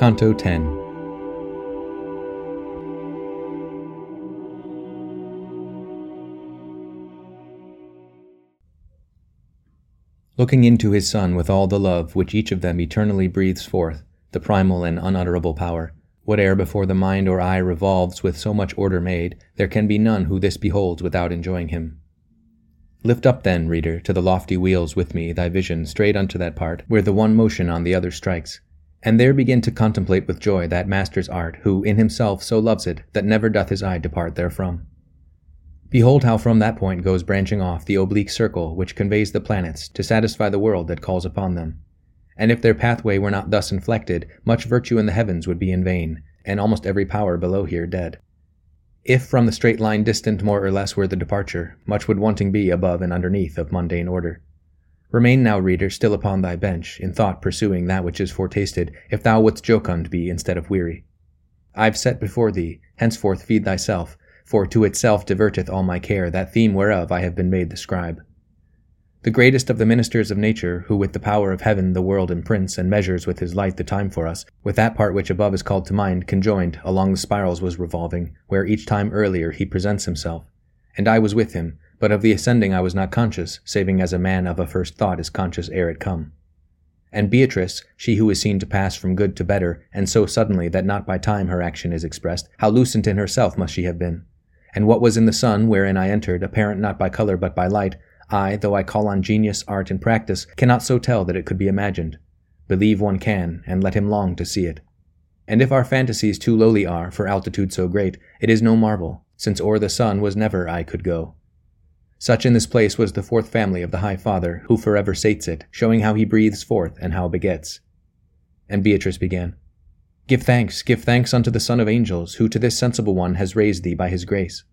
Canto 10 Looking into his Son with all the love which each of them eternally breathes forth, the primal and unutterable power, whate'er before the mind or eye revolves with so much order made, there can be none who this beholds without enjoying him. Lift up then, reader, to the lofty wheels with me thy vision straight unto that part where the one motion on the other strikes, and there begin to contemplate with joy that master's art, who in himself so loves it that never doth his eye depart therefrom. Behold how from that point goes branching off the oblique circle which conveys the planets to satisfy the world that calls upon them. And if their pathway were not thus inflected, much virtue in the heavens would be in vain, and almost every power below here dead. If from the straight line distant more or less were the departure, much would wanting be above and underneath of mundane order. Remain now, reader, still upon thy bench, in thought pursuing that which is foretasted, if thou wouldst jocund be instead of weary. I've set before thee, henceforth feed thyself, for to itself diverteth all my care that theme whereof I have been made the scribe the greatest of the ministers of nature, who with the power of heaven the world imprints and measures with his light the time for us, with that part which above is called to mind, conjoined, along the spirals was revolving, where each time earlier he presents himself. And I was with him, but of the ascending I was not conscious, saving as a man of a first thought is conscious ere it come. And Beatrice, she who is seen to pass from good to better, and so suddenly that not by time her action is expressed, how lucent in herself must she have been. And what was in the sun, wherein I entered, apparent not by color but by light, I, though I call on genius, art, and practice, cannot so tell that it could be imagined. Believe one can, and let him long to see it. And if our fantasies too lowly are for altitude so great, it is no marvel, since o'er the sun was never I could go. Such in this place was the fourth family of the High Father, who forever sates it, showing how he breathes forth and how begets. And Beatrice began, Give thanks, give thanks unto the Sun of Angels, who to this sensible one has raised thee by his grace.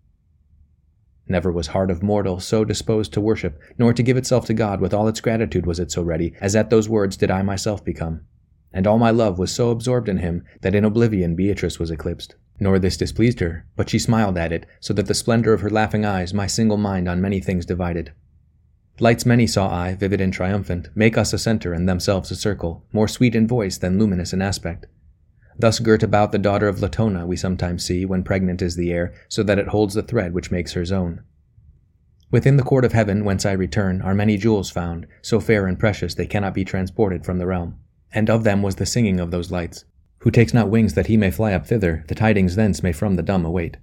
Never was heart of mortal so disposed to worship, nor to give itself to God with all its gratitude was it so ready, as at those words did I myself become. And all my love was so absorbed in him that in oblivion Beatrice was eclipsed. Nor this displeased her, but she smiled at it, so that the splendor of her laughing eyes my single mind on many things divided. Lights many saw I, vivid and triumphant, make us a centre and themselves a circle, more sweet in voice than luminous in aspect. Thus girt about the daughter of Latona we sometimes see when pregnant is the air, so that it holds the thread which makes her zone. Within the court of heaven, whence I return, are many jewels found, so fair and precious they cannot be transported from the realm. And of them was the singing of those lights. Who takes not wings that he may fly up thither, the tidings thence may from the dumb await.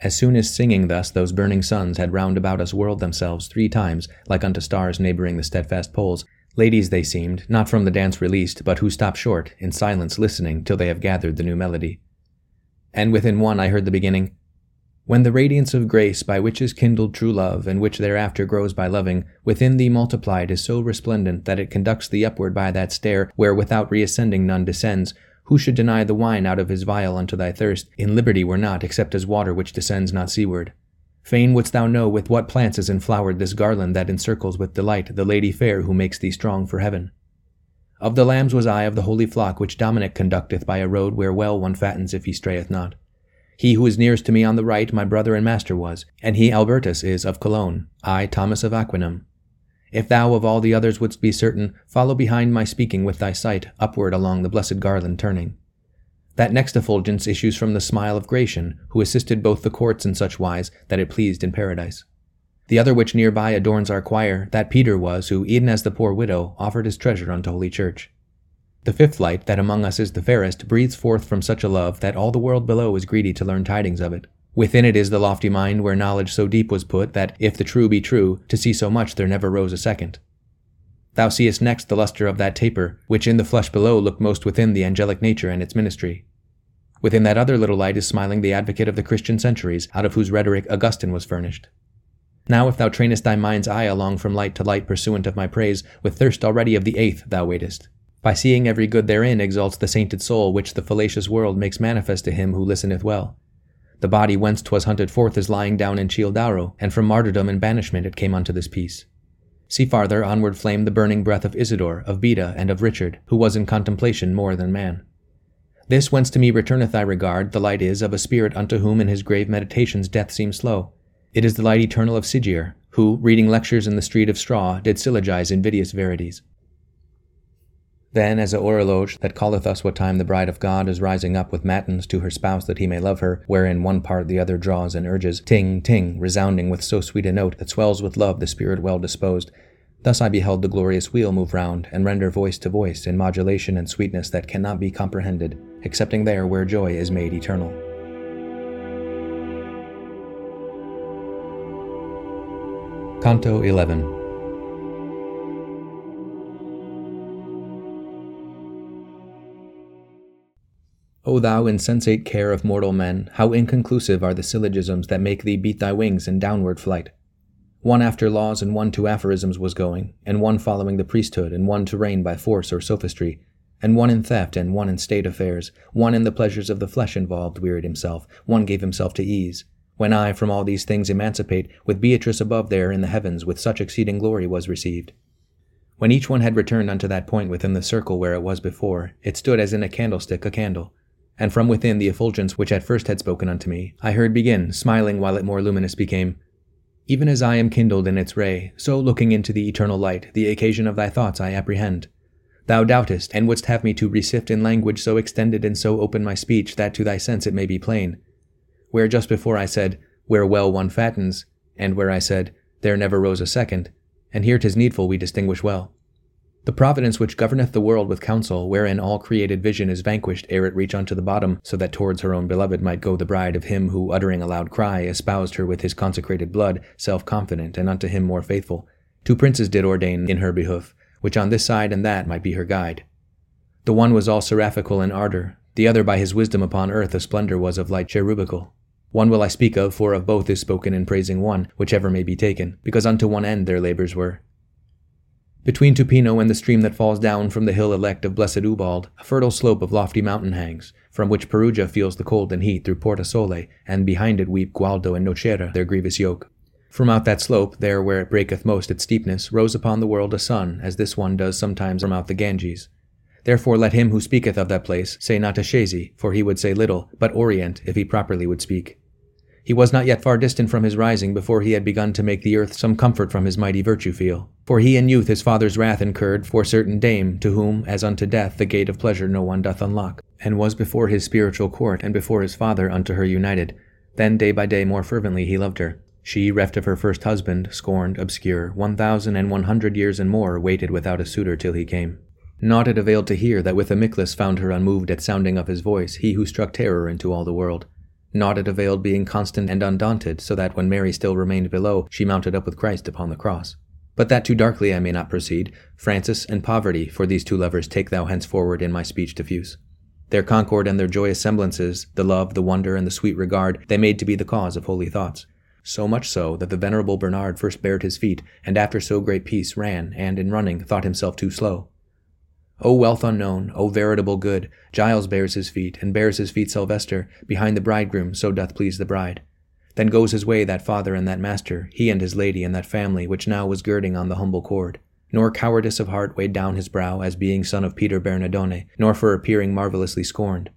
As soon as singing thus those burning suns had round about us whirled themselves three times, like unto stars neighboring the steadfast poles, Ladies they seemed, not from the dance released, but who stop short, in silence listening till they have gathered the new melody. And within one I heard the beginning, When the radiance of grace by which is kindled true love, and which thereafter grows by loving, within thee multiplied is so resplendent that it conducts thee upward by that stair where without reascending none descends, who should deny the wine out of his vial unto thy thirst, in liberty were not, except as water which descends not seaward. Fain wouldst thou know with what plants is enflowered this garland that encircles with delight the lady fair who makes thee strong for heaven. Of the lambs was I of the holy flock which Dominic conducteth by a road where well one fattens if he strayeth not. He who is nearest to me on the right my brother and master was, and he Albertus is of Cologne, I Thomas of Aquinum. If thou of all the others wouldst be certain, follow behind my speaking with thy sight, upward along the blessed garland turning. That next effulgence issues from the smile of Gratian, who assisted both the courts in such wise that it pleased in paradise. The other which near by adorns our choir, that Peter was, who, even as the poor widow, offered his treasure unto Holy Church. The fifth light, that among us is the fairest, breathes forth from such a love that all the world below is greedy to learn tidings of it. Within it is the lofty mind where knowledge so deep was put that, if the true be true, to see so much there never rose a second. Thou seest next the lustre of that taper, which in the flesh below looked most within the angelic nature and its ministry. Within that other little light is smiling the advocate of the Christian centuries, out of whose rhetoric Augustine was furnished. Now, if thou trainest thy mind's eye along from light to light pursuant of my praise, with thirst already of the eighth thou waitest. By seeing every good therein exalts the sainted soul, which the fallacious world makes manifest to him who listeneth well. The body whence 'twas hunted forth is lying down in Cieldauro, and from martyrdom and banishment it came unto this peace. See farther onward flame the burning breath of Isidore, of Beda, and of Richard, who was in contemplation more than man. This whence to me returneth thy regard, the light is of a spirit unto whom in his grave meditations death seems slow. It is the light eternal of Sigier, who, reading lectures in the street of straw, did syllogize invidious verities. Then, as a horologe that calleth us what time the bride of God is rising up with matins to her spouse that he may love her, wherein one part the other draws and urges, ting, ting, resounding with so sweet a note that swells with love the spirit well disposed. Thus I beheld the glorious wheel move round and render voice to voice in modulation and sweetness that cannot be comprehended, excepting there where joy is made eternal. Canto 11 O thou insensate care of mortal men, how inconclusive are the syllogisms that make thee beat thy wings in downward flight. One after laws and one to aphorisms was going, and one following the priesthood, and one to reign by force or sophistry, and one in theft, and one in state affairs, one in the pleasures of the flesh involved wearied himself, one gave himself to ease. When I from all these things emancipate, with Beatrice above there in the heavens with such exceeding glory was received. When each one had returned unto that point within the circle where it was before, it stood as in a candlestick a candle, and from within the effulgence which at first had spoken unto me, I heard begin, smiling while it more luminous became, Even as I am kindled in its ray, so looking into the eternal light, the occasion of thy thoughts I apprehend. Thou doubtest, and wouldst have me to resift in language so extended and so open my speech that to thy sense it may be plain. Where just before I said, Where well one fattens, and where I said, There never rose a second, and here 'tis needful we distinguish well. The providence which governeth the world with counsel, wherein all created vision is vanquished ere it reach unto the bottom, so that towards her own beloved might go the bride of him who, uttering a loud cry, espoused her with his consecrated blood, self confident, and unto him more faithful. Two princes did ordain in her behoof, which on this side and that might be her guide. The one was all seraphical in ardor, the other by his wisdom upon earth a splendor was of light cherubical. One will I speak of, for of both is spoken in praising one, whichever may be taken, because unto one end their labors were. Between Tupino and the stream that falls down from the hill elect of blessed Ubald, a fertile slope of lofty mountain hangs, from which Perugia feels the cold and heat through Porta Sole, and behind it weep Gualdo and Nocera their grievous yoke. From out that slope, there where it breaketh most its steepness, rose upon the world a sun, as this one does sometimes from out the Ganges. Therefore let him who speaketh of that place say not Ascesi, for he would say little, but Orient, if he properly would speak. He was not yet far distant from his rising before he had begun to make the earth some comfort from his mighty virtue feel. For he in youth his father's wrath incurred for certain dame, to whom, as unto death, the gate of pleasure no one doth unlock, and was before his spiritual court and before his father unto her united. Then day by day more fervently he loved her. She, reft of her first husband, scorned, obscure, one thousand and one hundred years and more, waited without a suitor till he came. Naught it availed to hear that with Amyclas found her unmoved at sounding of his voice, he who struck terror into all the world. Not it availed being constant and undaunted, so that when Mary still remained below, she mounted up with Christ upon the cross. But that too darkly I may not proceed. Francis and poverty, for these two lovers take thou henceforward in my speech diffuse. Their concord and their joyous semblances, the love, the wonder, and the sweet regard, they made to be the cause of holy thoughts. So much so that the venerable Bernard first bared his feet, and after so great peace ran, and in running thought himself too slow. O wealth unknown, O veritable good, Giles bares his feet, and bares his feet Sylvester, behind the bridegroom, so doth please the bride. Then goes his way that father and that master, he and his lady and that family which now was girding on the humble cord. Nor cowardice of heart weighed down his brow as being son of Peter Bernardone, nor for appearing marvellously scorned.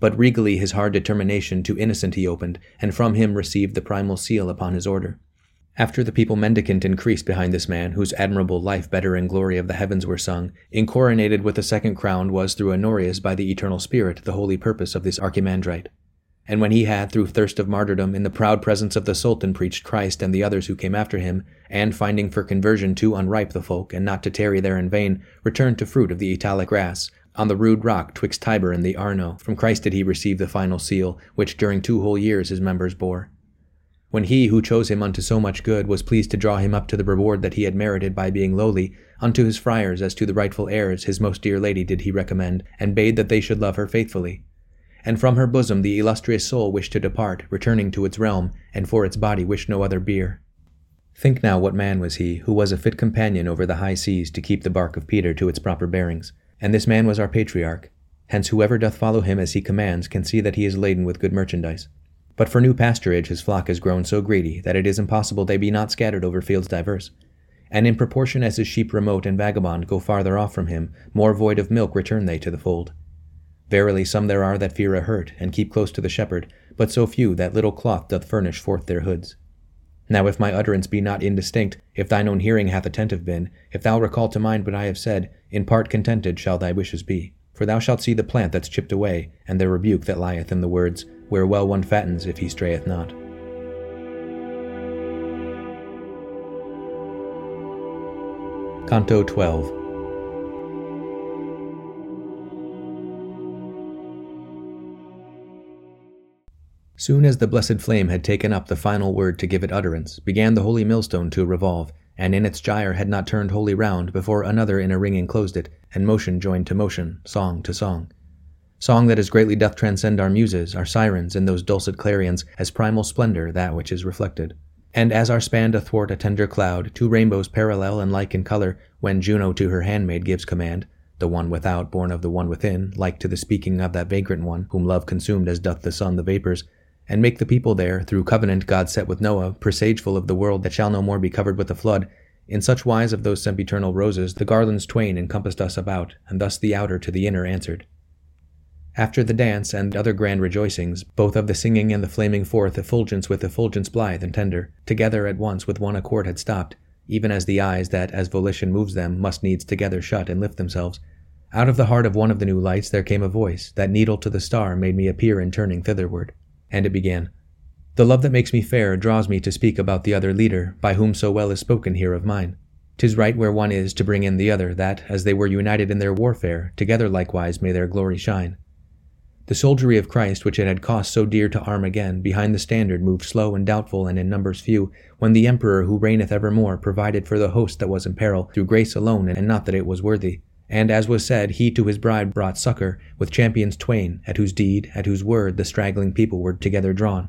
But regally his hard determination to innocent he opened, and from him received the primal seal upon his order. After the people mendicant increased behind this man, whose admirable life better and glory of the heavens were sung, incoronated with the second crown was through Honorius by the eternal spirit the holy purpose of this archimandrite. And when he had, through thirst of martyrdom, in the proud presence of the Sultan preached Christ and the others who came after him, and finding for conversion too unripe the folk, and not to tarry there in vain, returned to fruit of the Italic grass, on the rude rock twixt Tiber and the Arno, from Christ did he receive the final seal, which during two whole years his members bore when he who chose him unto so much good was pleased to draw him up to the reward that he had merited by being lowly, unto his friars as to the rightful heirs his most dear lady did he recommend, and bade that they should love her faithfully. And from her bosom the illustrious soul wished to depart, returning to its realm, and for its body wished no other bier. Think now what man was he, who was a fit companion over the high seas to keep the bark of Peter to its proper bearings. And this man was our patriarch. Hence whoever doth follow him as he commands can see that he is laden with good merchandise. But for new pasturage his flock has grown so greedy that it is impossible they be not scattered over fields diverse. And in proportion as his sheep remote and vagabond go farther off from him, more void of milk return they to the fold. Verily some there are that fear a hurt, and keep close to the shepherd, but so few that little cloth doth furnish forth their hoods. Now if my utterance be not indistinct, if thine own hearing hath attentive been, if thou recall to mind what I have said, in part contented shall thy wishes be. For thou shalt see the plant that's chipped away, and the rebuke that lieth in the words, where well one fattens if he strayeth not. Canto 12 Soon as the blessed flame had taken up the final word to give it utterance, began the holy millstone to revolve, and in its gyre had not turned wholly round before another in a ring enclosed it, and motion joined to motion, song to song. Song that as greatly doth transcend our muses, our sirens, and those dulcet clarions, as primal splendor that which is reflected. And as our span athwart a tender cloud, two rainbows parallel and like in color, when Juno to her handmaid gives command, the one without born of the one within, like to the speaking of that vagrant one, whom love consumed as doth the sun the vapors, and make the people there, through covenant God set with Noah, presageful of the world that shall no more be covered with the flood. In such wise of those sempiternal roses the garlands twain encompassed us about, and thus the outer to the inner answered. After the dance and other grand rejoicings, both of the singing and the flaming forth effulgence with effulgence blithe and tender, together at once with one accord had stopped, even as the eyes that, as volition moves them, must needs together shut and lift themselves. Out of the heart of one of the new lights there came a voice, that needle to the star made me appear in turning thitherward and it began. The love that makes me fair draws me to speak about the other leader, by whom so well is spoken here of mine. Tis right where one is to bring in the other, that, as they were united in their warfare, together likewise may their glory shine. The soldiery of Christ, which it had cost so dear to arm again, behind the standard moved slow and doubtful and in numbers few, when the Emperor who reigneth evermore provided for the host that was in peril, through grace alone, and not that it was worthy. And as was said, he to his bride brought succor, with champions twain, at whose deed, at whose word, the straggling people were together drawn.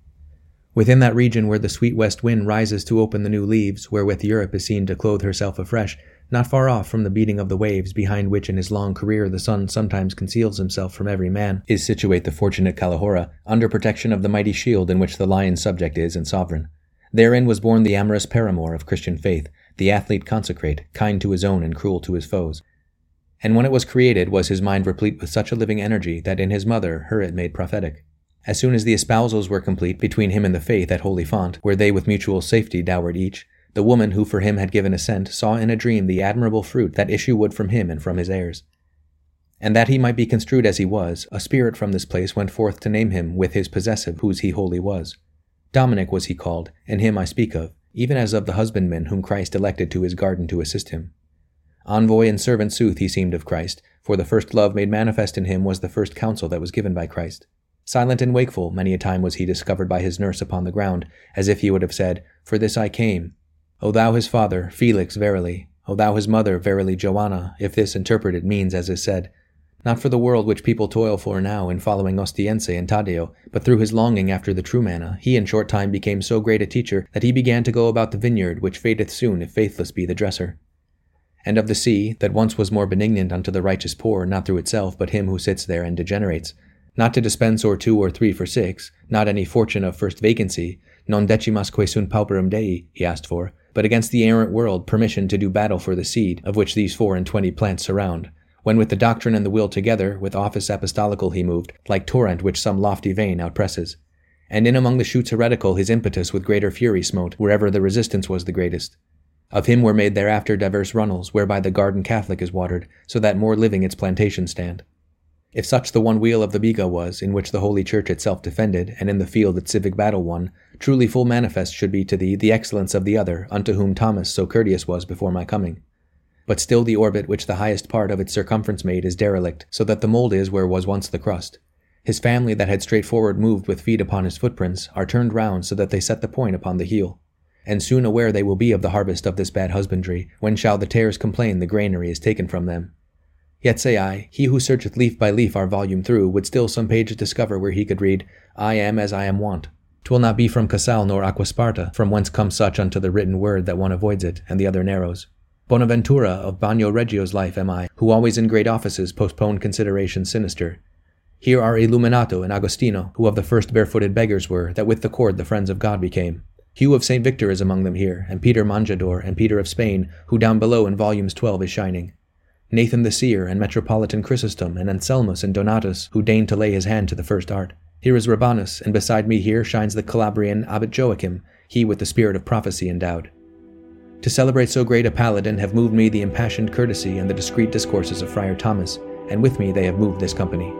Within that region where the sweet west wind rises to open the new leaves, wherewith Europe is seen to clothe herself afresh, not far off from the beating of the waves, behind which in his long career the sun sometimes conceals himself from every man, is situate the fortunate Calahorra, under protection of the mighty shield in which the lion subject is and sovereign. Therein was born the amorous paramour of Christian faith, the athlete consecrate, kind to his own and cruel to his foes. And when it was created, was his mind replete with such a living energy that in his mother her it made prophetic. As soon as the espousals were complete between him and the faith at Holy Font, where they with mutual safety dowered each, the woman who for him had given assent saw in a dream the admirable fruit that issue would from him and from his heirs. And that he might be construed as he was, a spirit from this place went forth to name him with his possessive, whose he wholly was. Dominic was he called, and him I speak of, even as of the husbandman whom Christ elected to his garden to assist him. Envoy and servant sooth he seemed of Christ, for the first love made manifest in him was the first counsel that was given by Christ. Silent and wakeful, many a time was he discovered by his nurse upon the ground, as if he would have said, For this I came. O thou his father, Felix, verily. O thou his mother, verily Joanna, if this interpreted means as is said. Not for the world which people toil for now in following Ostiense and Taddeo, but through his longing after the true manna, he in short time became so great a teacher that he began to go about the vineyard, which fadeth soon if faithless be the dresser and of the sea, that once was more benignant unto the righteous poor, not through itself, but him who sits there and degenerates, not to dispense or two or three for six, not any fortune of first vacancy, non decimas que sunt pauperum Dei, he asked for, but against the errant world permission to do battle for the seed, of which these four and twenty plants surround. When with the doctrine and the will together, with office apostolical he moved, like torrent which some lofty vein outpresses. And in among the shoots heretical his impetus with greater fury smote, wherever the resistance was the greatest. Of him were made thereafter divers runnels, whereby the garden Catholic is watered, so that more living its plantations stand. If such the one wheel of the Biga was, in which the Holy Church itself defended, and in the field its civic battle won, truly full manifest should be to thee the excellence of the other, unto whom Thomas so courteous was before my coming. But still the orbit which the highest part of its circumference made is derelict, so that the mould is where was once the crust. His family that had straightforward moved with feet upon his footprints are turned round so that they set the point upon the heel and soon aware they will be of the harvest of this bad husbandry, when shall the tares complain the granary is taken from them. Yet say I, he who searcheth leaf by leaf our volume through would still some pages discover where he could read, I am as I am wont. Twill not be from Casal nor Aquasparta, from whence comes such unto the written word that one avoids it, and the other narrows. Bonaventura of Bagnoregio's life am I, who always in great offices postponed considerations sinister. Here are Illuminato and Agostino, who of the first barefooted beggars were, that with the cord the friends of God became. Hugh of St. Victor is among them here, and Peter Mangiador, and Peter of Spain, who down below in volumes 12 is shining. Nathan the Seer, and Metropolitan Chrysostom, and Anselmus and Donatus, who deigned to lay his hand to the first art. Here is Rabanus, and beside me here shines the Calabrian Abbot Joachim, he with the spirit of prophecy endowed. To celebrate so great a paladin have moved me the impassioned courtesy and the discreet discourses of Friar Thomas, and with me they have moved this company.